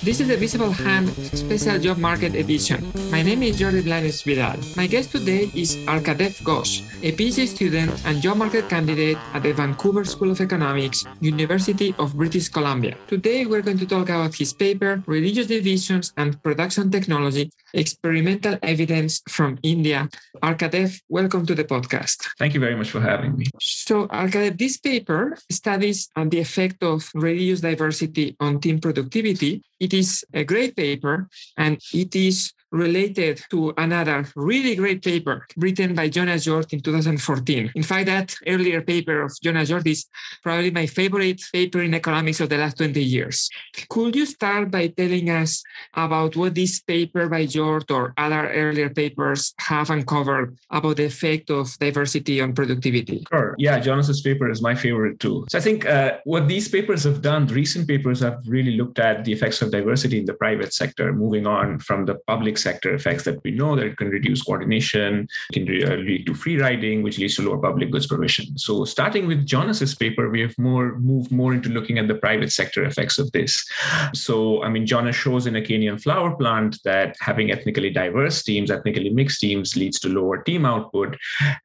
This is the Visible Hand Special Job Market Edition. My name is Jordi Blanes Vidal. My guest today is Arkadev Ghosh, a PhD student and job market candidate at the Vancouver School of Economics, University of British Columbia. Today, we're going to talk about his paper, Religious Divisions and Production Technology, Experimental Evidence from India. Arkadev, welcome to the podcast. Thank you very much for having me. So, Arkadev, this paper studies the effect of religious diversity on team productivity. It is a great paper and it is related to another really great paper written by Jonas Hjort in 2014. In fact, that earlier paper of Jonas Hjort is probably my favorite paper in economics of the last 20 years. Could you start by telling us about what this paper by Hjort or other earlier papers have uncovered about the effect of diversity on productivity? Sure. Yeah, Jonas's paper is my favorite too. So I think uh, what these papers have done, recent papers have really looked at the effects of diversity in the private sector, moving on from the public sector effects that we know that it can reduce coordination, can uh, lead to free riding, which leads to lower public goods provision. So starting with Jonas's paper, we have more moved more into looking at the private sector effects of this. So I mean, Jonas shows in a Kenyan flower plant that having ethnically diverse teams, ethnically mixed teams, leads to lower team output,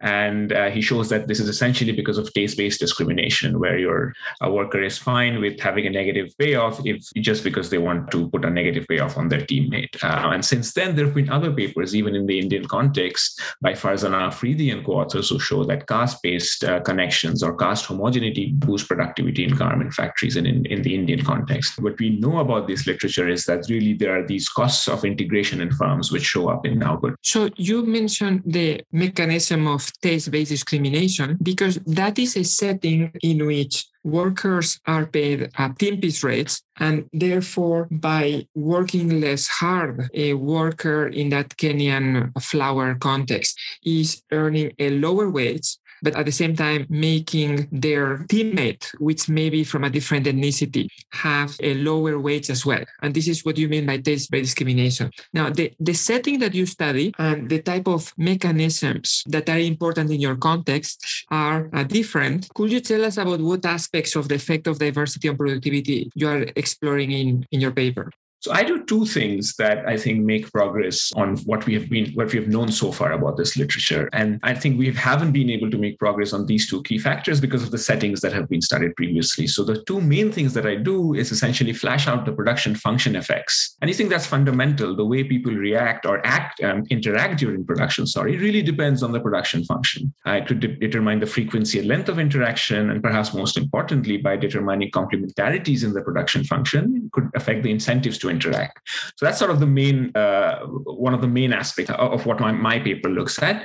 and uh, he shows that this is essentially because of taste-based discrimination, where your a worker is fine with having a negative payoff if just because they want to put a negative payoff on their teammate. Uh, and since then, there have been other papers, even in the Indian context, by Farzana Afridi and co-authors who show that caste-based uh, connections or caste homogeneity boost productivity in garment factories and in, in the Indian context. What we know about this literature is that really there are these costs of integration in firms which show up in output. So you mentioned the mechanism of taste-based discrimination because that is a setting in which workers are paid at piece rates and therefore by working less hard a worker in that kenyan flower context is earning a lower wage but at the same time making their teammate, which may be from a different ethnicity, have a lower wage as well. And this is what you mean by taste-based discrimination. Now, the, the setting that you study and the type of mechanisms that are important in your context are uh, different. Could you tell us about what aspects of the effect of diversity on productivity you are exploring in, in your paper? So I do two things that I think make progress on what we have been, what we have known so far about this literature. And I think we haven't been able to make progress on these two key factors because of the settings that have been studied previously. So the two main things that I do is essentially flash out the production function effects. And I think that's fundamental. The way people react or act, um, interact during production, sorry, really depends on the production function. Uh, it could de- determine the frequency and length of interaction, and perhaps most importantly, by determining complementarities in the production function, could affect the incentives to interact. So that's sort of the main uh, one of the main aspects of what my, my paper looks at.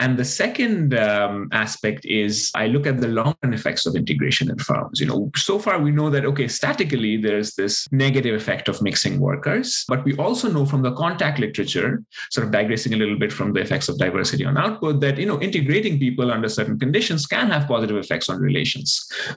And the second um, aspect is I look at the long-term effects of integration in firms. You know, so far we know that okay, statically there's this negative effect of mixing workers, but we also know from the contact literature, sort of digressing a little bit from the effects of diversity on output, that you know integrating people under certain conditions can have positive effects on relations.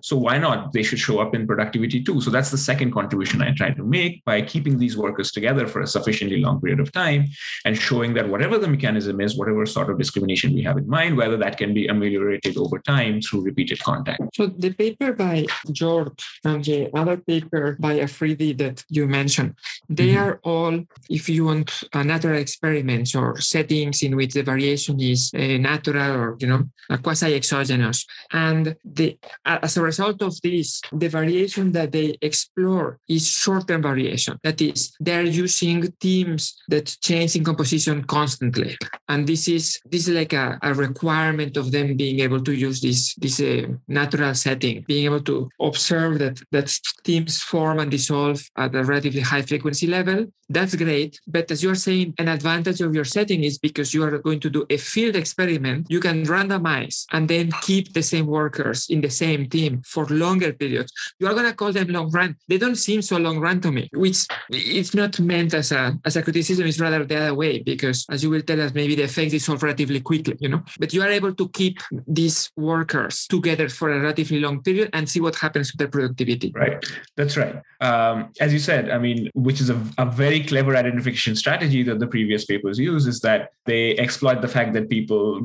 So why not? They should show up in productivity too. So that's the second contribution I try to make by keeping keeping these workers together for a sufficiently long period of time and showing that whatever the mechanism is, whatever sort of discrimination we have in mind, whether that can be ameliorated over time through repeated contact. So the paper by Hjort and the other paper by Afridi that you mentioned, they mm-hmm. are all, if you want, uh, natural experiments or settings in which the variation is uh, natural or you know quasi exogenous, and the as a result of this, the variation that they explore is short-term variation that is they're using teams that change in composition constantly. And this is this is like a, a requirement of them being able to use this this uh, natural setting being able to observe that that teams form and dissolve at a relatively high frequency level. That's great. But as you're saying an advantage of your setting is because you are going to do a field experiment you can randomize and then keep the same workers in the same team for longer periods. You are going to call them long run. They don't seem so long run to me which it's not meant as a as a criticism it's rather the other way because as you will tell us maybe the effect is relatively quickly you know? But you are able to keep these workers together for a relatively long period and see what happens to their productivity. Right. That's right. Um, as you said i mean which is a, a very clever identification strategy that the previous papers use is that they exploit the fact that people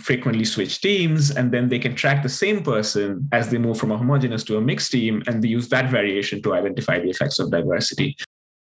frequently switch teams and then they can track the same person as they move from a homogeneous to a mixed team and they use that variation to identify the effects of diversity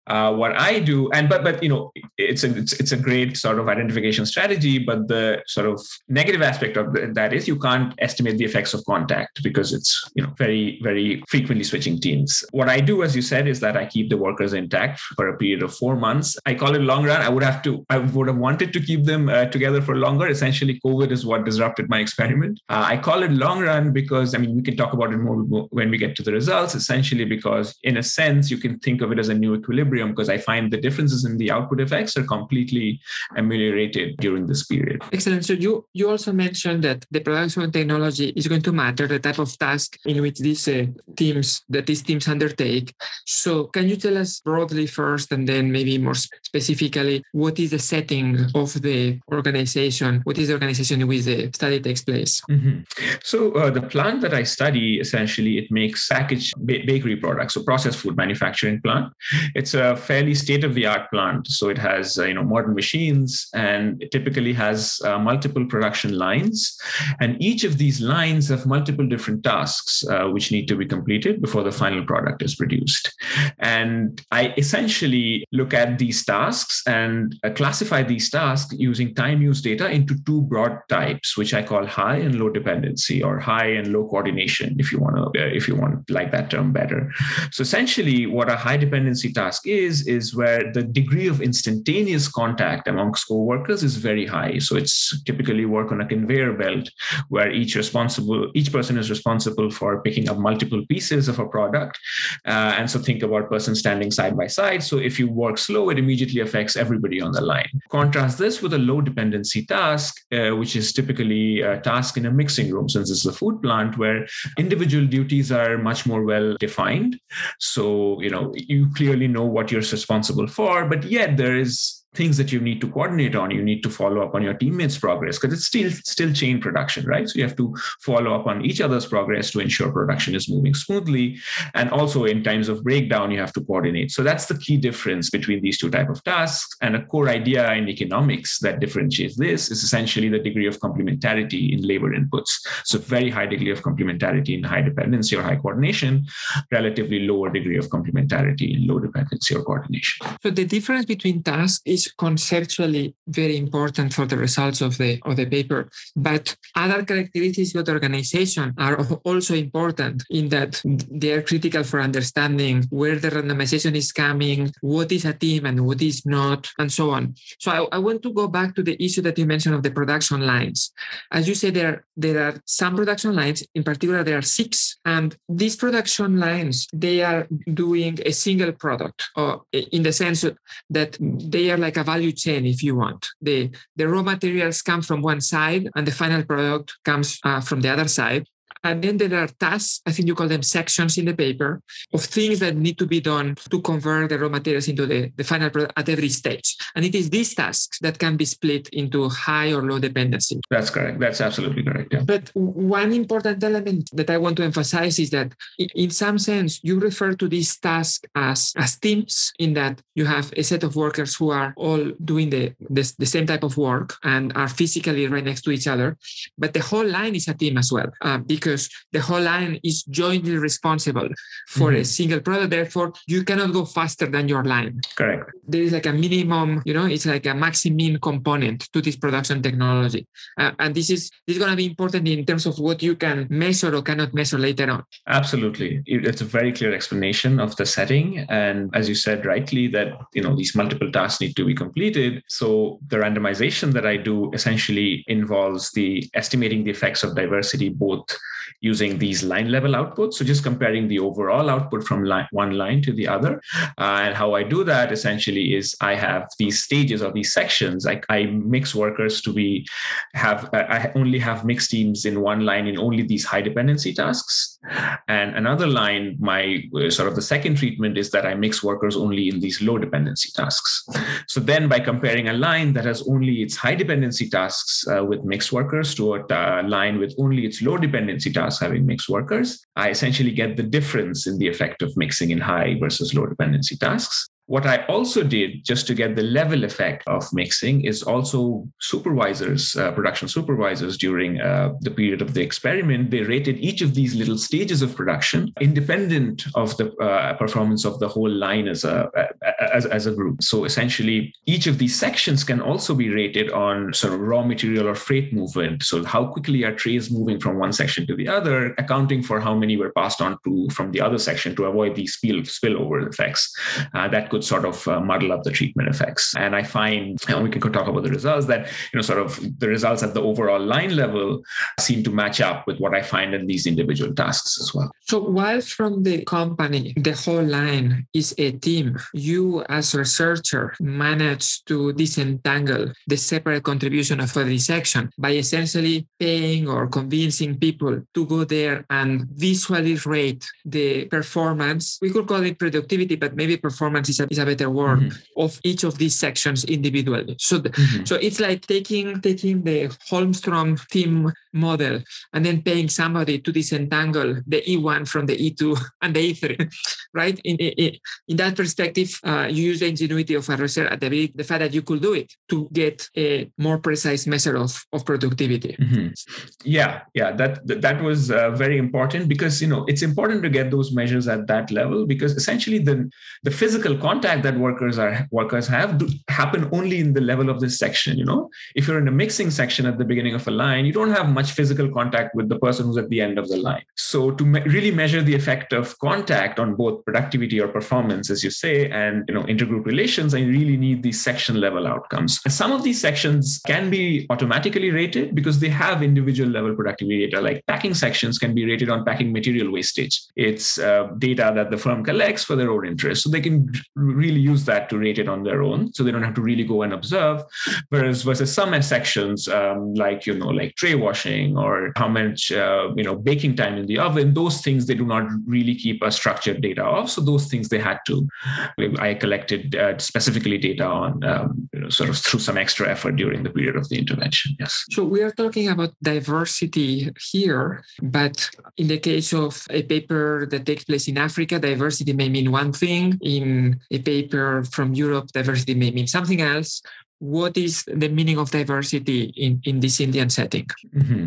uh, what I do, and but but you know, it's a it's, it's a great sort of identification strategy. But the sort of negative aspect of that is you can't estimate the effects of contact because it's you know very very frequently switching teams. What I do, as you said, is that I keep the workers intact for a period of four months. I call it long run. I would have to I would have wanted to keep them uh, together for longer. Essentially, COVID is what disrupted my experiment. Uh, I call it long run because I mean we can talk about it more when we get to the results. Essentially, because in a sense you can think of it as a new equilibrium because I find the differences in the output effects are completely ameliorated during this period. Excellent. So you you also mentioned that the production technology is going to matter the type of task in which these uh, teams that these teams undertake. So can you tell us broadly first, and then maybe more specifically, what is the setting of the organization? What is the organization in which the study takes place? Mm-hmm. So uh, the plant that I study essentially it makes packaged ba- bakery products, so processed food manufacturing plant. It's a fairly state of the art plant, so it has uh, you know modern machines and it typically has uh, multiple production lines, and each of these lines have multiple different tasks uh, which need to be completed before the final product is produced. And I essentially look at these tasks and uh, classify these tasks using time use data into two broad types, which I call high and low dependency or high and low coordination, if you want to, uh, if you want like that term better. So essentially, what a high dependency task is, is where the degree of instantaneous contact amongst co-workers is very high. So it's typically work on a conveyor belt where each responsible, each person is responsible for picking up multiple pieces of a product. Uh, and so think about person standing side by side. So if you work slow, it immediately affects everybody on the line. Contrast this with a low dependency task, uh, which is typically a task in a mixing room, since it's a food plant where individual duties are much more well defined. So, you know, you clearly know what you're responsible for, but yet there is things that you need to coordinate on. You need to follow up on your teammates progress because it's still still chain production right? So you have to follow up on each other's progress to ensure production is moving smoothly. And also in times of breakdown you have to coordinate. So that's the key difference between these two type of tasks. And a core idea in economics that differentiates this is essentially the degree of complementarity in labor inputs. So very high degree of complementarity in high dependency or high coordination relatively lower degree of complementarity in low dependency or coordination. So the difference between tasks is conceptually very important for the results of the of the paper. But other characteristics of the organization are also important in that they are critical for understanding where the randomization is coming, what is a team and what is not, and so on. So I, I want to go back to the issue that you mentioned of the production lines. As you said, there there are some production lines. In particular, there are six, and these production lines they are doing a single product, or in the sense that they are like like a value chain if you want. The the raw materials come from one side and the final product comes uh, from the other side and then there are tasks, I think you call them sections in the paper, of things that need to be done to convert the raw materials into the, the final product at every stage. And it is these tasks that can be split into high or low dependency. That's correct. That's absolutely correct. Yeah. But one important element that I want to emphasize is that in some sense, you refer to these tasks as, as teams, in that you have a set of workers who are all doing the, the, the same type of work and are physically right next to each other. But the whole line is a team as well, uh, because because the whole line is jointly responsible for mm-hmm. a single product. Therefore, you cannot go faster than your line. Correct. There is like a minimum, you know, it's like a maximum component to this production technology. Uh, and this is this is going to be important in terms of what you can measure or cannot measure later on. Absolutely. It's a very clear explanation of the setting. And as you said rightly, that you know these multiple tasks need to be completed. So the randomization that I do essentially involves the estimating the effects of diversity both using these line level outputs. So just comparing the overall output from line, one line to the other. Uh, and how I do that essentially is I have these stages or these sections. I, I mix workers to be have I only have mixed teams in one line in only these high dependency tasks. And another line, my uh, sort of the second treatment is that I mix workers only in these low dependency tasks. So then by comparing a line that has only its high dependency tasks uh, with mixed workers to a uh, line with only its low dependency tasks having mixed workers, I essentially get the difference in the effect of mixing in high versus low dependency tasks. What I also did just to get the level effect of mixing is also supervisors, uh, production supervisors during uh, the period of the experiment. They rated each of these little stages of production independent of the uh, performance of the whole line as a as, as a group. So essentially, each of these sections can also be rated on sort of raw material or freight movement. So how quickly are trays moving from one section to the other, accounting for how many were passed on to from the other section to avoid these spill spillover effects uh, that could sort of uh, muddle up the treatment effects. And I find, and we can talk about the results that you know sort of the results at the overall line level seem to match up with what I find in these individual tasks as well. So while from the company, the whole line is a team, you as a researcher manage to disentangle the separate contribution of every section by essentially paying or convincing people to go there and visually rate the performance. We could call it productivity, but maybe performance is a, is a better word mm-hmm. of each of these sections individually. So, mm-hmm. so it's like taking taking the Holmstrom team model and then paying somebody to disentangle the E1 from the E2 and the E3, right? In, in, in that perspective, uh, you use the ingenuity of a researcher at the, the fact that you could do it to get a more precise measure of, of productivity. Mm-hmm. Yeah, yeah, that that was uh, very important because you know it's important to get those measures at that level because essentially the the physical contact that workers are workers have do, happen only in the level of this section. You know, if you're in a mixing section at the beginning of a line, you don't have much physical contact with the person who's at the end of the line. So to me- really measure the effect of contact on both productivity or performance, as you say, and you know intergroup relations, I really need these section level outcomes. And some of these sections can be automatically rated because they have individual level productivity data. Like packing sections can be rated on packing material wastage. It's uh, data that the firm collects for their own interest, so they can really use that to rate it on their own. So they don't have to really go and observe. Whereas versus some sections um, like you know like tray washing or how much uh, you know baking time in the oven, those things they do not really keep a structured data of. So those things they had to. I collected uh, specifically data on um, you know, sort of through some extra effort during the period of the intervention. Yes. So we are talking about diversity here, but in the case of a paper that takes place in Africa, diversity may mean one thing. In a paper from Europe, diversity may mean something else what is the meaning of diversity in, in this Indian setting? Mm-hmm.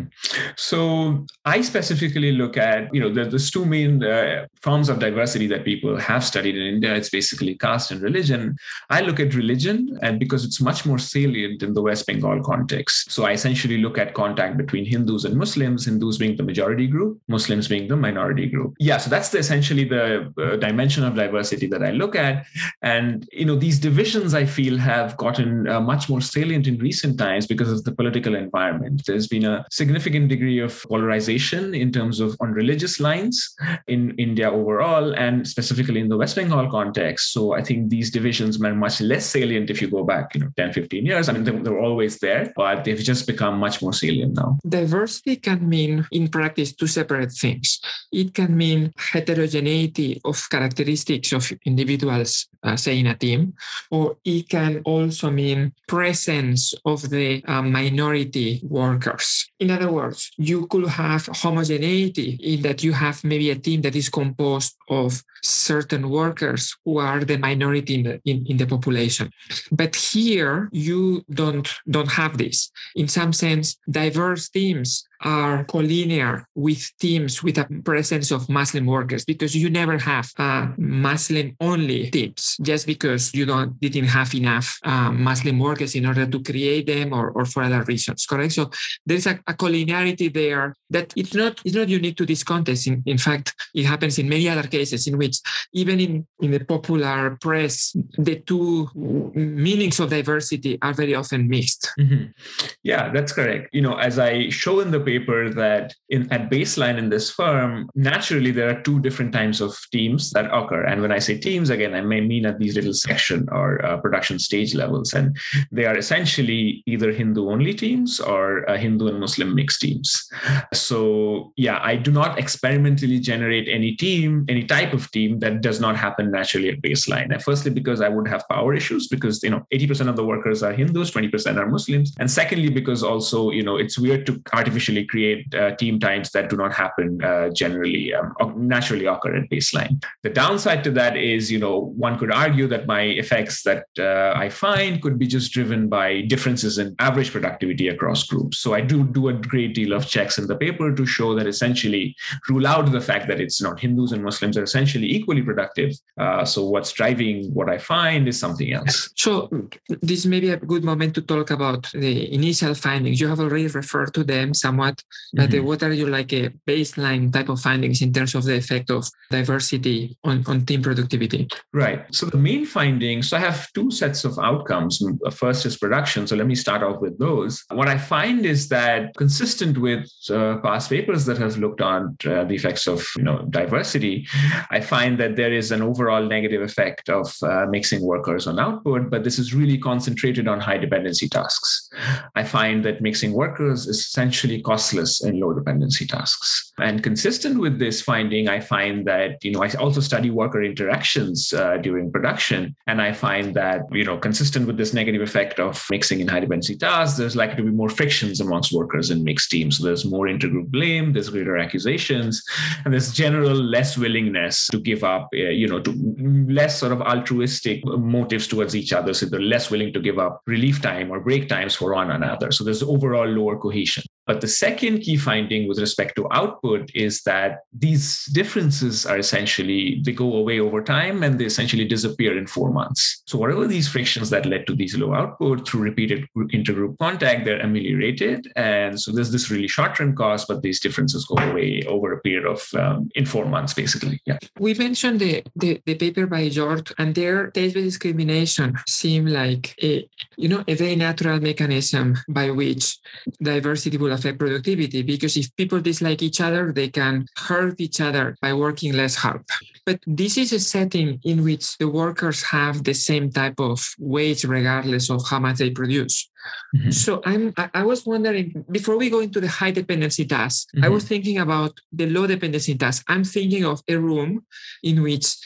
So I specifically look at, you know, there's two main uh, forms of diversity that people have studied in India. It's basically caste and religion. I look at religion and because it's much more salient in the West Bengal context. So I essentially look at contact between Hindus and Muslims, Hindus being the majority group, Muslims being the minority group. Yeah, so that's the, essentially the uh, dimension of diversity that I look at. And, you know, these divisions I feel have gotten uh, much more salient in recent times because of the political environment. There's been a significant degree of polarization in terms of on religious lines in India overall, and specifically in the West Bengal context. So I think these divisions were much less salient if you go back, you know, 10, 15 years. I mean, they, they were always there, but they've just become much more salient now. Diversity can mean, in practice, two separate things. It can mean heterogeneity of characteristics of individuals uh, say in a team, or it can also mean presence of the uh, minority workers. In other words, you could have homogeneity in that you have maybe a team that is composed of certain workers who are the minority in the, in, in the population. But here you don't don't have this. In some sense, diverse teams are collinear with teams with a presence of Muslim workers because you never have uh, Muslim only teams just because you don't didn't have enough uh, Muslim workers in order to create them or, or for other reasons. Correct. So there's a, a collinearity there that it's not it's not unique to this context. In, in fact, it happens in many other cases in which even in, in the popular press, the two meanings of diversity are very often mixed. Mm-hmm. Yeah, that's correct. You know, as I show in the paper that in at baseline in this firm, naturally there are two different types of teams that occur. And when I say teams, again, I may mean at these little section or uh, production stage levels. And they are essentially either Hindu only teams or uh, Hindu and Muslim mixed teams. So, yeah, I do not experimentally generate any team, any type of team that does not happen naturally at baseline. And firstly, because I would have power issues because, you know, 80% of the workers are Hindus, 20% are Muslims. And secondly, because also, you know, it's weird to artificially create uh, team times that do not happen uh, generally, um, naturally occur at baseline. The downside to that is, you know, one could argue that my effects that uh, I find could be just driven by differences in average productivity across groups. So I do do a great deal of checks in the paper to show that essentially rule out the fact that it's not Hindus and Muslims are essentially equally productive. Uh, so what's driving what I find is something else. So this may be a good moment to talk about the initial findings. You have already referred to them somewhat, but mm-hmm. what are your like a baseline type of findings in terms of the effect of diversity on, on team productivity? Right. So the main findings, so I have two sets of outcomes. First is production. So let me start off with those. What I find is that consistent with uh, past papers that have looked on uh, the effects of you know diversity, I find that there is an overall negative effect of uh, mixing workers on output, but this is really concentrated on high dependency tasks. I find that mixing workers is essentially costless in low dependency tasks. And consistent with this finding, I find that you know I also study worker interactions uh, during production, and I find that you know consistent with this negative effect of mixing in high dependency tasks, there's likely to be more frictions amongst workers in mixed teams. So there's more intergroup blame, there's greater accusations, and there's general less willingness to give up, uh, you know, to less sort of altruistic motives towards each other. So they're less willing to give up relief time or break times for one another. So there's overall lower cohesion. But the second key finding with respect to output is that these differences are essentially, they go away over time and they essentially disappear in four months. So whatever these frictions that led to these low output through repeated intergroup contact, they're ameliorated. And so there's this really short-term cost, but these differences go away over a period of um, in four months, basically. Yeah. We mentioned the, the, the paper by Hjort and their taste-based discrimination seem like a, you know, a very natural mechanism by which diversity will affect productivity because if people dislike each other, they can hurt each other by working less hard. But this is a setting in which the workers have the same type of wage regardless of how much they produce. Mm-hmm. So I'm I, was wondering before we go into the high dependency task, mm-hmm. I was thinking about the low dependency task. I'm thinking of a room in which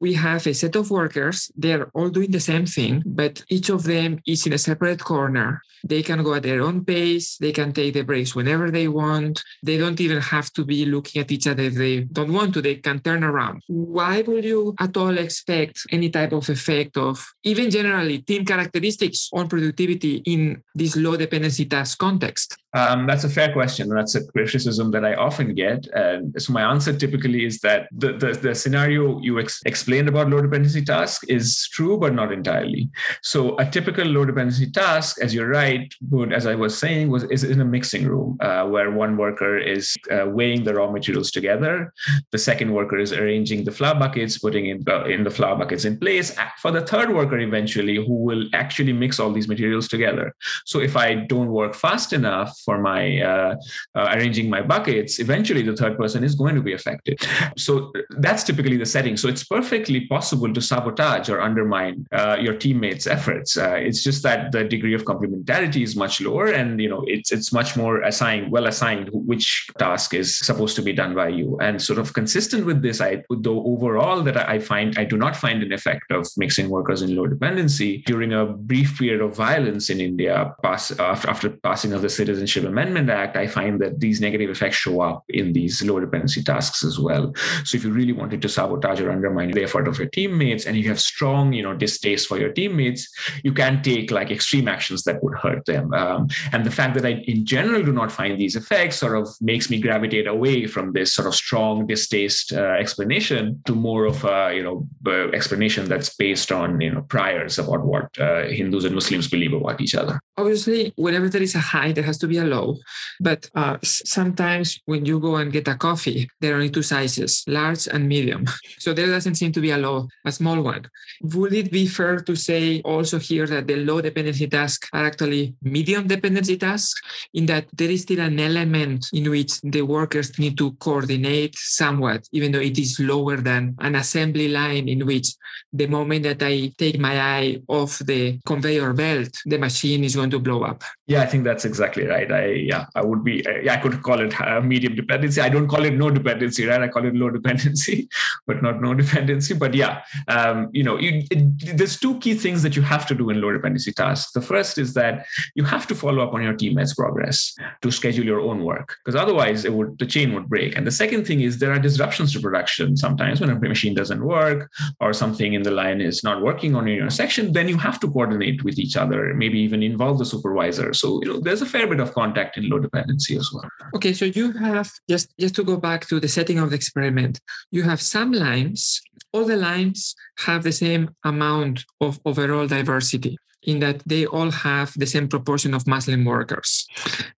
we have a set of workers. They're all doing the same thing, but each of them is in a separate corner. They can go at their own pace. They can take the breaks whenever they want. They don't even have to be looking at each other if they don't want to. They can turn around. Why would you at all expect any type of effect of even generally team characteristics on productivity in this low dependency task context? Um, that's a fair question. That's a criticism that I often get. And so my answer typically is that the, the, the scenario you ex- explained about low dependency task is true, but not entirely. So a typical low dependency task, as you're right, would, as I was saying, was is in a mixing room uh, where one worker is uh, weighing the raw materials together. The second worker is arranging the flour buckets, putting in, uh, in the flour buckets in place for the third worker eventually who will actually mix all these materials together. So if I don't work fast enough for my uh, uh, arranging my buckets, eventually the third person is going to be affected. So that's typically the setting. So it's perfectly possible to sabotage or undermine uh, your teammates' efforts. Uh, it's just that the degree of complementarity is much lower, and you know it's it's much more assigned, well assigned, which task is supposed to be done by you. And sort of consistent with this, I though overall that I find I do not find an effect of mixing workers in low dependency during a brief period of violence in India pass, after, after passing of the Citizenship Amendment Act, I find that these negative effects show up in these low dependency tasks as well. So if you really wanted to sabotage or undermine the effort of your teammates, and you have strong, you know, distaste for your teammates, you can take like extreme actions that would hurt them. Um, and the fact that I, in general, do not find these effects sort of makes me gravitate away from this sort of strong distaste uh, explanation to more of a, you know, uh, explanation that's based on, you know, priors about what uh, Hindus and Muslims believe about each other other obviously whenever there is a high there has to be a low. But uh, sometimes when you go and get a coffee there are only two sizes large and medium. So there doesn't seem to be a low a small one. Would it be fair to say also here that the low dependency tasks are actually medium dependency tasks in that there is still an element in which the workers need to coordinate somewhat even though it is lower than an assembly line in which the moment that i take my eye off the conveyor belt the machine is going going to blow up. Yeah, I think that's exactly right. I yeah, I would be yeah, I could call it medium dependency. I don't call it no dependency, right? I call it low dependency, but not no dependency. But yeah, um, you know, you, it, there's two key things that you have to do in low dependency tasks. The first is that you have to follow up on your teammates' progress to schedule your own work, because otherwise it would the chain would break. And the second thing is there are disruptions to production sometimes when a machine doesn't work or something in the line is not working on your section. Then you have to coordinate with each other, maybe even involve the supervisor. So you know, there's a fair bit of contact in low dependency as well. Okay, so you have just just to go back to the setting of the experiment, you have some lines. All the lines have the same amount of overall diversity in that they all have the same proportion of Muslim workers.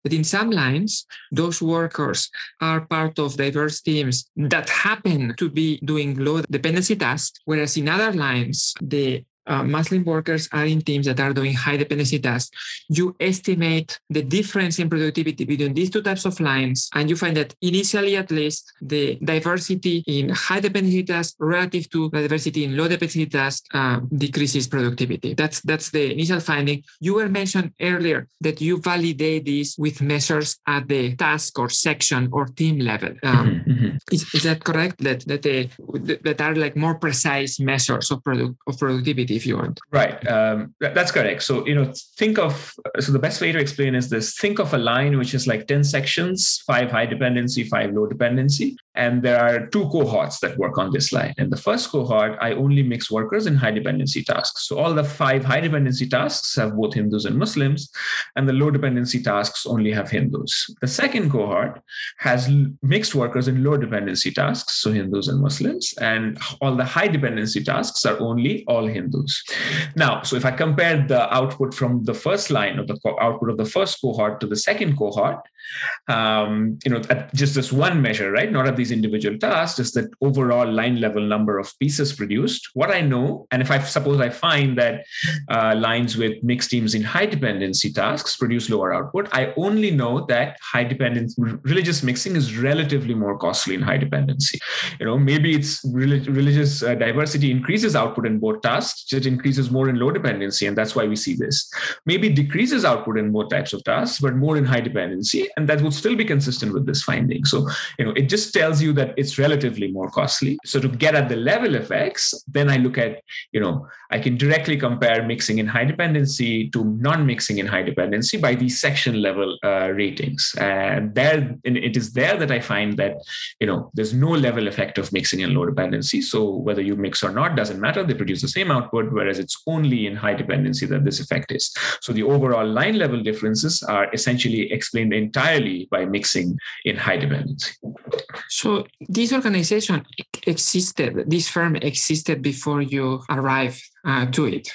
But in some lines, those workers are part of diverse teams that happen to be doing low dependency tasks, whereas in other lines, the uh, Muslim workers are in teams that are doing high dependency tasks, you estimate the difference in productivity between these two types of lines, and you find that initially, at least, the diversity in high dependency tasks relative to the diversity in low dependency tasks uh, decreases productivity. That's that's the initial finding. You were mentioned earlier that you validate this with measures at the task or section or team level. Um, mm-hmm, mm-hmm. Is, is that correct? That that they that are like more precise measures of product of productivity if you want. Right. Um, that's correct. So, you know, think of, so the best way to explain is this think of a line which is like 10 sections, five high dependency, five low dependency. And there are two cohorts that work on this line. In the first cohort, I only mix workers in high dependency tasks. So all the five high dependency tasks have both Hindus and Muslims, and the low dependency tasks only have Hindus. The second cohort has mixed workers in low dependency tasks, so Hindus and Muslims, and all the high dependency tasks are only all Hindus. Now, so if I compare the output from the first line of the output of the first cohort to the second cohort, um, you know, at just this one measure, right? Not at these individual tasks, just the overall line level number of pieces produced. What I know, and if I suppose I find that uh, lines with mixed teams in high dependency tasks produce lower output, I only know that high dependency religious mixing is relatively more costly in high dependency. You know, maybe it's religious uh, diversity increases output in both tasks, it increases more in low dependency, and that's why we see this. Maybe decreases output in both types of tasks, but more in high dependency, and that would still be consistent with this finding. So, you know, it just tells you that it's relatively more costly. So to get at the level effects, then I look at, you know, I can directly compare mixing in high dependency to non-mixing in high dependency by these section level uh, ratings. And there, and it is there that I find that, you know, there's no level effect of mixing in low dependency. So whether you mix or not doesn't matter. They produce the same output, whereas it's only in high dependency that this effect is. So the overall line level differences are essentially explained entirely by mixing in high dependency. So this organization existed, this firm existed before you arrived uh, to it.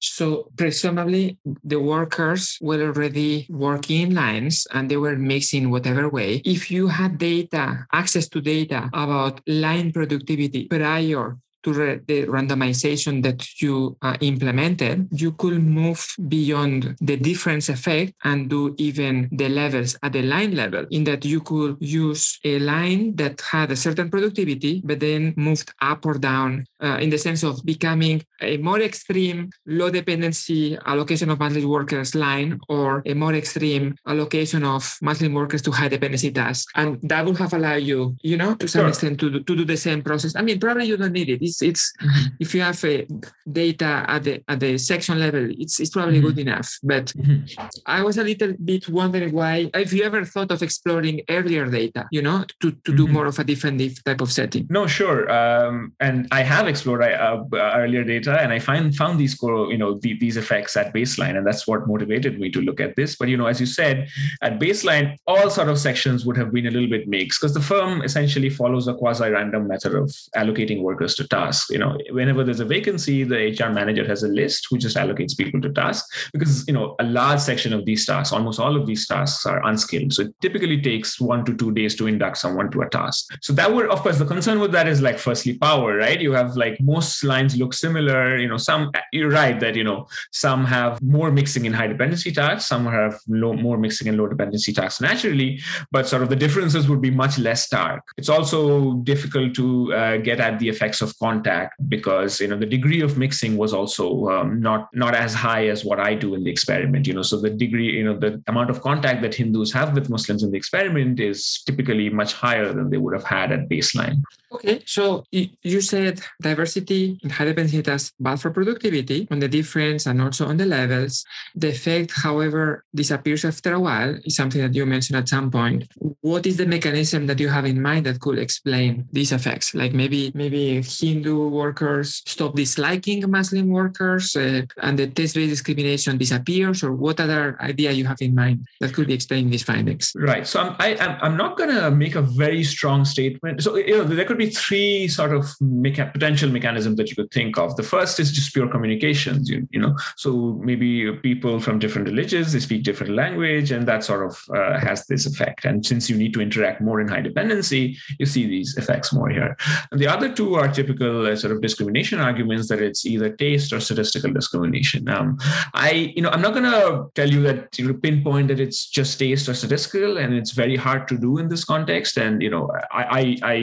So presumably the workers were already working in lines and they were mixing whatever way. If you had data, access to data about line productivity prior to re- the randomization that you uh, implemented, you could move beyond the difference effect and do even the levels at the line level, in that you could use a line that had a certain productivity, but then moved up or down uh, in the sense of becoming a more extreme low dependency allocation of Muslim workers line or a more extreme allocation of Muslim workers to high dependency tasks. And that would have allowed you, you know, to some sure. extent to, to do the same process. I mean, probably you don't need it. It's, it's mm-hmm. if you have a data at the at the section level, it's, it's probably mm-hmm. good enough. But mm-hmm. I was a little bit wondering why, if you ever thought of exploring earlier data, you know, to, to do mm-hmm. more of a different type of setting. No, sure. Um, and I have explored uh, earlier data, and I find found these you know the, these effects at baseline, and that's what motivated me to look at this. But you know, as you said, at baseline, all sort of sections would have been a little bit mixed because the firm essentially follows a quasi-random method of allocating workers to tasks. You know, whenever there's a vacancy, the HR manager has a list who just allocates people to tasks because you know a large section of these tasks, almost all of these tasks, are unskilled. So it typically takes one to two days to induct someone to a task. So that would, of course, the concern with that is like firstly power, right? You have like most lines look similar. You know, some you're right that you know some have more mixing in high dependency tasks, some have low, more mixing in low dependency tasks naturally, but sort of the differences would be much less stark. It's also difficult to uh, get at the effects of contact because you know the degree of mixing was also um, not not as high as what I do in the experiment. You know, so the degree, you know, the amount of contact that Hindus have with Muslims in the experiment is typically much higher than they would have had at baseline. Okay, so you said diversity in high dependency tasks bad for productivity on the difference and also on the levels. The effect, however, disappears after a while is something that you mentioned at some point. What is the mechanism that you have in mind that could explain these effects? Like maybe maybe Hindu workers stop disliking Muslim workers uh, and the taste-based discrimination disappears, or what other idea you have in mind that could be explaining these findings? Right. So I'm I, am i am not going to make a very strong statement. So you know there could be three sort of mecha- potential mechanisms that you could think of. The first is just pure communications. You, you know, so maybe people from different religions they speak different language, and that sort of uh, has this effect. And since you need to interact more in high dependency, you see these effects more here. And the other two are typical uh, sort of discrimination arguments that it's either taste or statistical discrimination. Um, I, you know, I'm not going to tell you that you know, pinpoint that it's just taste or statistical, and it's very hard to do in this context. And you know, I, I, I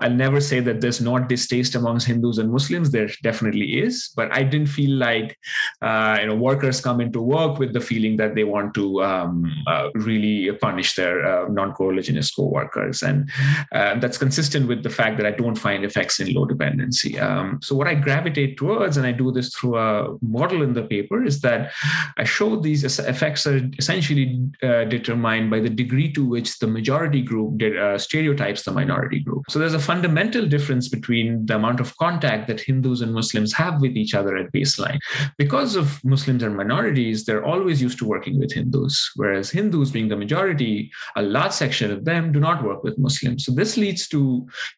I'll never say that there's not distaste amongst Hindus and Muslims. There definitely is, but I didn't feel like uh, you know workers come into work with the feeling that they want to um, uh, really punish their uh, non-co-religionist co-workers, and uh, that's consistent with the fact that I don't find effects in low dependency. Um, so what I gravitate towards, and I do this through a model in the paper, is that I show these effects are essentially uh, determined by the degree to which the majority group did, stereotypes the minority group. So there's a fundamental difference between the amount of contact that Hindus and Muslims have with each other at baseline. Because of Muslims and minorities, they're always used to working with Hindus, whereas Hindus, being the majority, a large section of them do not work with Muslims. So this leads to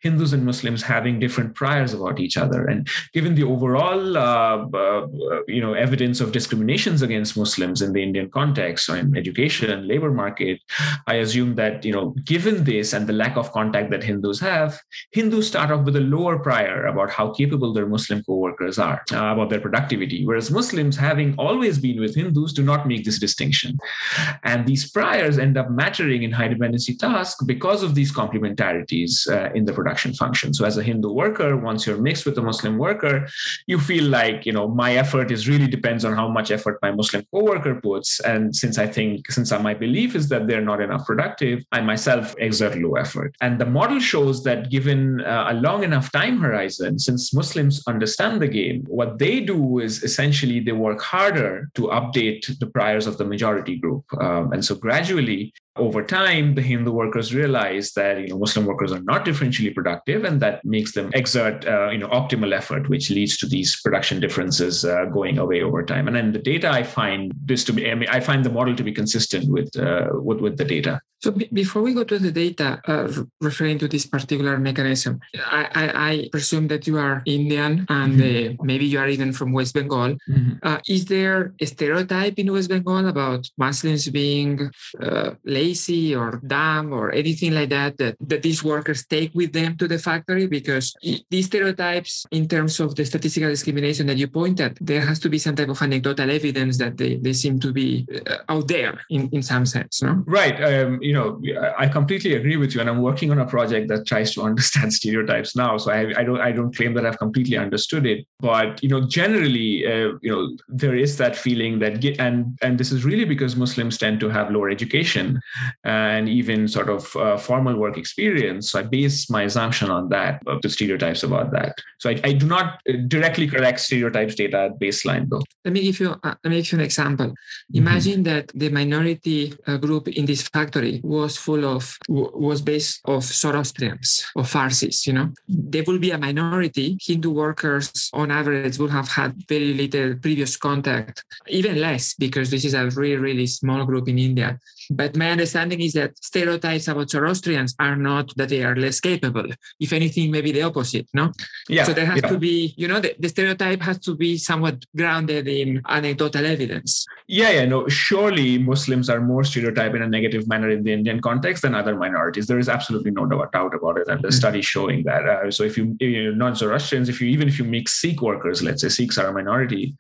Hindus and Muslims having different priors about each other. And given the overall, uh, uh, you know, evidence of discriminations against Muslims in the Indian context or in education labor market, I assume that you know, given this and the lack of contact that Hindus have, Hindus start off with a lower prior about how capable their Muslim co-workers are, uh, about their productivity, whereas Muslims, having always been with Hindus, do not make this distinction. And these priors end up mattering in high dependency tasks because of these complementarities uh, in the production function. So as a Hindu worker, once you're mixed with a Muslim worker, you feel like, you know, my effort is really depends on how much effort my Muslim co-worker puts. And since I think, since my belief is that they're not enough productive, I myself exert low effort. And the model shows that given uh, a long enough time horizon, since Muslims understand the game, what they do is essentially they work harder to update the priors of the majority group. Um, and so gradually, over time, the Hindu workers realize that you know Muslim workers are not differentially productive, and that makes them exert uh, you know optimal effort, which leads to these production differences uh, going away over time. And then the data I find this to be, I mean, I find the model to be consistent with uh, with, with the data. So b- before we go to the data uh, referring to this particular mechanism, I, I, I, presume that you are Indian and mm-hmm. Uh, maybe you are even from West Bengal. Mm-hmm. Uh, is there a stereotype in West Bengal about Muslims being late lazy or dumb or anything like that, that that these workers take with them to the factory because these stereotypes in terms of the statistical discrimination that you pointed there has to be some type of anecdotal evidence that they, they seem to be uh, out there in, in some sense no? Right um, you know i completely agree with you and i'm working on a project that tries to understand stereotypes now so i, I don't i don't claim that i've completely understood it but you know generally uh, you know there is that feeling that and and this is really because muslims tend to have lower education and even sort of uh, formal work experience. So I base my assumption on that, of the stereotypes about that. So I, I, do not uh, directly correct stereotypes data at baseline, though. Let me give you uh, let me give you an example. Mm-hmm. Imagine mm-hmm. that the minority uh, group in this factory was full of was based of Zoroastrians or Parsis. You know, there will be a minority. Hindu workers, on average, will have had very little previous contact, even less because this is a really really small group in India. But my understanding is that stereotypes about Zoroastrians are not that they are less capable. If anything, maybe the opposite, no? Yeah. So there has yeah. to be, you know, the, the stereotype has to be somewhat grounded in anecdotal evidence. Yeah, yeah, no, surely Muslims are more stereotyped in a negative manner in the Indian context than other minorities. There is absolutely no doubt about it. And the mm-hmm. study showing that. Uh, so if you, you're not Zoroastrians, if you, even if you mix Sikh workers, let's say Sikhs are a minority,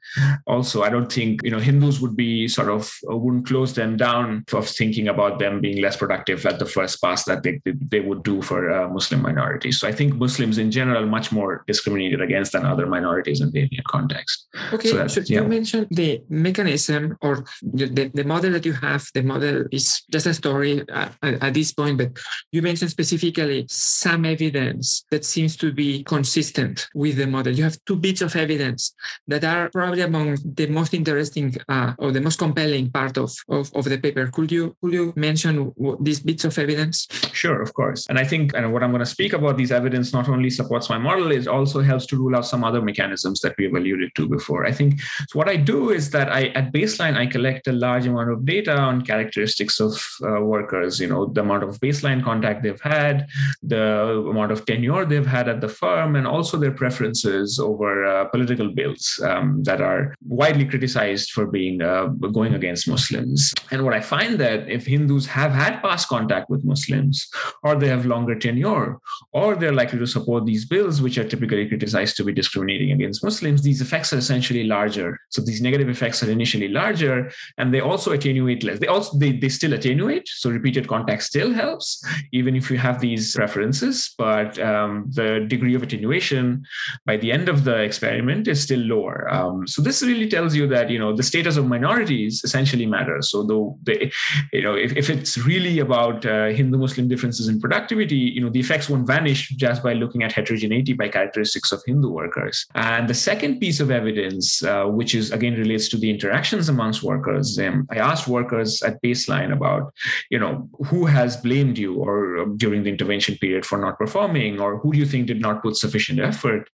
also, I don't think, you know, Hindus would be sort of, uh, wouldn't close them down thinking about them being less productive at the first pass that they, they would do for uh, Muslim minorities. So I think Muslims in general much more discriminated against than other minorities in the Indian context. Okay, so, that, so yeah. you mentioned the mechanism or the, the model that you have, the model is just a story at, at this point, but you mentioned specifically some evidence that seems to be consistent with the model. You have two bits of evidence that are probably among the most interesting uh, or the most compelling part of, of, of the paper. Could you could you mention these bits of evidence? Sure, of course. And I think and what I'm going to speak about these evidence not only supports my model, it also helps to rule out some other mechanisms that we've alluded to before. I think so what I do is that I at baseline I collect a large amount of data on characteristics of uh, workers, you know, the amount of baseline contact they've had, the amount of tenure they've had at the firm, and also their preferences over uh, political bills um, that are widely criticized for being uh, going against Muslims. And what I find if Hindus have had past contact with Muslims, or they have longer tenure, or they're likely to support these bills, which are typically criticized to be discriminating against Muslims, these effects are essentially larger. So these negative effects are initially larger, and they also attenuate less. They also they, they still attenuate. So repeated contact still helps, even if you have these preferences, but um, the degree of attenuation by the end of the experiment is still lower. Um, so this really tells you that you know the status of minorities essentially matters. So though they, you know, if, if it's really about uh, Hindu-Muslim differences in productivity, you know, the effects won't vanish just by looking at heterogeneity by characteristics of Hindu workers. And the second piece of evidence, uh, which is again relates to the interactions amongst workers, um, I asked workers at baseline about, you know, who has blamed you or um, during the intervention period for not performing, or who do you think did not put sufficient effort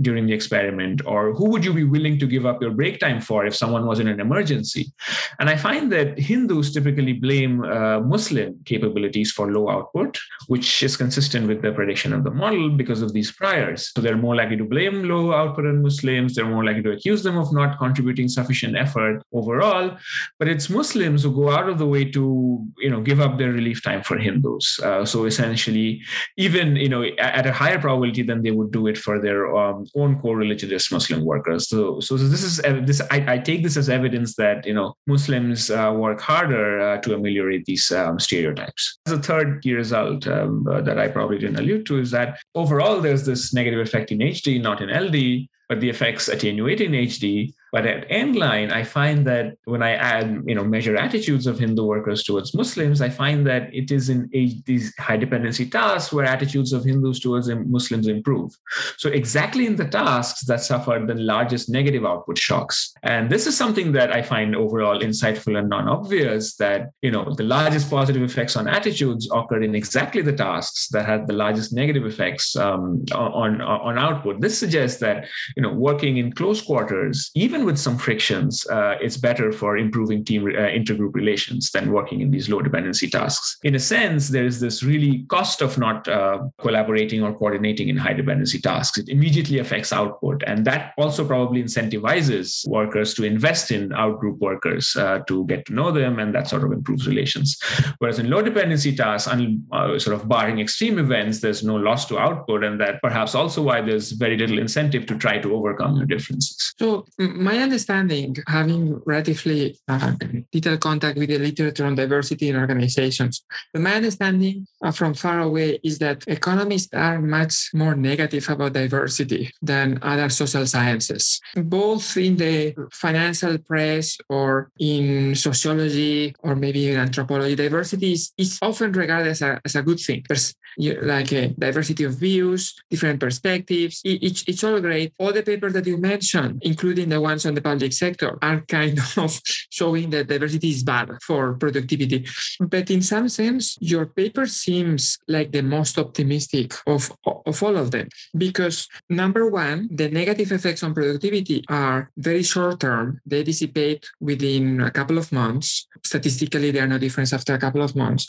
during the experiment, or who would you be willing to give up your break time for if someone was in an emergency? And I find that Hindus typically blame uh, Muslim capabilities for low output, which is consistent with the prediction of the model because of these priors. So they're more likely to blame low output on Muslims, they're more likely to accuse them of not contributing sufficient effort overall. But it's Muslims who go out of the way to, you know, give up their relief time for Hindus. Uh, so essentially, even you know, at a higher probability than they would do it for their um, own co-religious Muslim workers. So, so this is this. I, I, take this as evidence that you know Muslims uh, work harder uh, to ameliorate these um, stereotypes. The third result um, uh, that I probably didn't allude to is that overall there's this negative effect in HD, not in LD, but the effects attenuate in HD but at Endline, I find that when I add, you know, measure attitudes of Hindu workers towards Muslims, I find that it is in these high dependency tasks where attitudes of Hindus towards Muslims improve. So exactly in the tasks that suffered the largest negative output shocks. And this is something that I find overall insightful and non-obvious that, you know, the largest positive effects on attitudes occurred in exactly the tasks that had the largest negative effects um, on, on output. This suggests that, you know, working in close quarters, even with some frictions, uh, it's better for improving team uh, intergroup relations than working in these low dependency tasks. In a sense, there is this really cost of not uh, collaborating or coordinating in high dependency tasks. It immediately affects output, and that also probably incentivizes workers to invest in outgroup workers uh, to get to know them, and that sort of improves relations. Whereas in low dependency tasks, uh, sort of barring extreme events, there's no loss to output, and that perhaps also why there's very little incentive to try to overcome your differences. So my my understanding, having relatively uh, little contact with the literature on diversity in organizations, but my understanding uh, from far away is that economists are much more negative about diversity than other social sciences, both in the financial press or in sociology or maybe in anthropology. Diversity is, is often regarded as a, as a good thing. There's like a diversity of views, different perspectives. It's, it's all great. All the papers that you mentioned, including the ones on the public sector are kind of showing that diversity is bad for productivity. But in some sense, your paper seems like the most optimistic of, of all of them because number one, the negative effects on productivity are very short term. They dissipate within a couple of months. Statistically, there are no difference after a couple of months.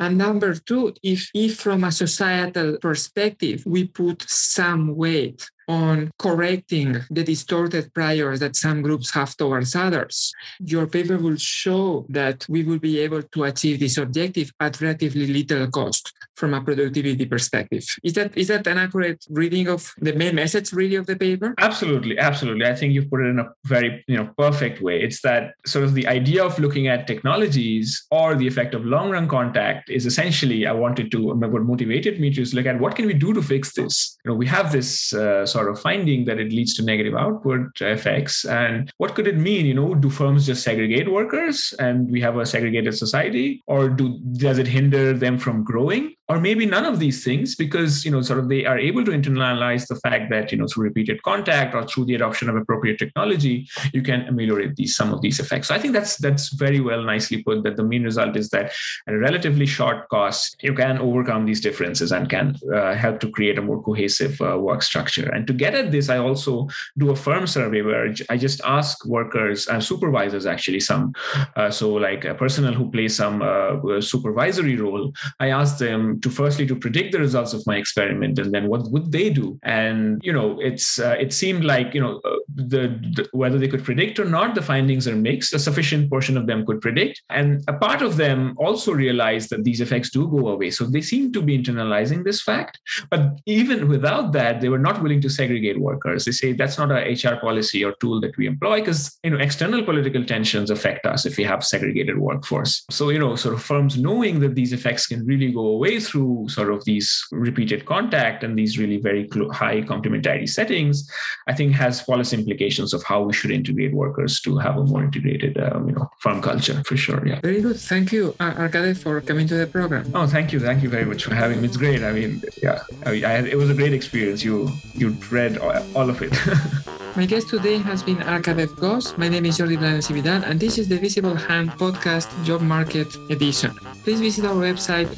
And number two, if, if from a societal perspective, we put some weight on correcting the distorted priors that some groups have towards others. Your paper will show that we will be able to achieve this objective at relatively little cost from a productivity perspective. Is that is that an accurate reading of the main message really of the paper? Absolutely, absolutely. I think you've put it in a very you know perfect way. It's that sort of the idea of looking at technologies or the effect of long run contact is essentially I wanted to what motivated me to look at what can we do to fix this. You know, we have this uh, sort of finding that it leads to negative output effects, and what could it mean? You know, do firms just segregate workers and we have a segregated society, or do does it hinder them from growing? Or maybe none of these things because you know sort of they are able to internalize the fact that you know through repeated contact or through the adoption of appropriate technology you can ameliorate these some of these effects. So i think that's that's very well nicely put that the main result is that at a relatively short cost you can overcome these differences and can uh, help to create a more cohesive uh, work structure. And to get at this i also do a firm survey where i just ask workers and supervisors actually some uh, so like a personnel who play some uh, supervisory role i ask them to firstly to predict the results of my experiment and then what would they do. And you know it's uh, it seemed like you know uh, the, the, whether they could predict or not the findings are mixed. A sufficient portion of them could predict. And a part of them also realized that these effects do go away. So they seem to be internalizing this fact. But even without that they were not willing to segregate workers. They say that's not a hr policy or tool that we employ because you know external political tensions affect us if we have segregated workforce. So you know sort of firms knowing that these effects can really go away through sort of these repeated contact and these really very high complementarity settings, I think has policy implications of how we should integrate workers to have a more integrated, um, you know, farm culture for sure. Yeah. Very good. Thank you, Arkady, for coming to the program. Oh, thank you. Thank you very much for having me. It's great. I mean, yeah, I mean, I had, it was a great experience. You you read all of it. My guest today has been Arkadev Ghosh. My name is Jordi Blanes Vidal, and this is the Visible Hand podcast job market edition. Please visit our website,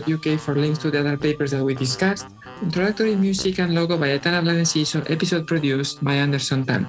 thevisiblehand.uk, for links to the other papers that we discussed. Introductory music and logo by Aitana Blanes episode produced by Anderson Tan.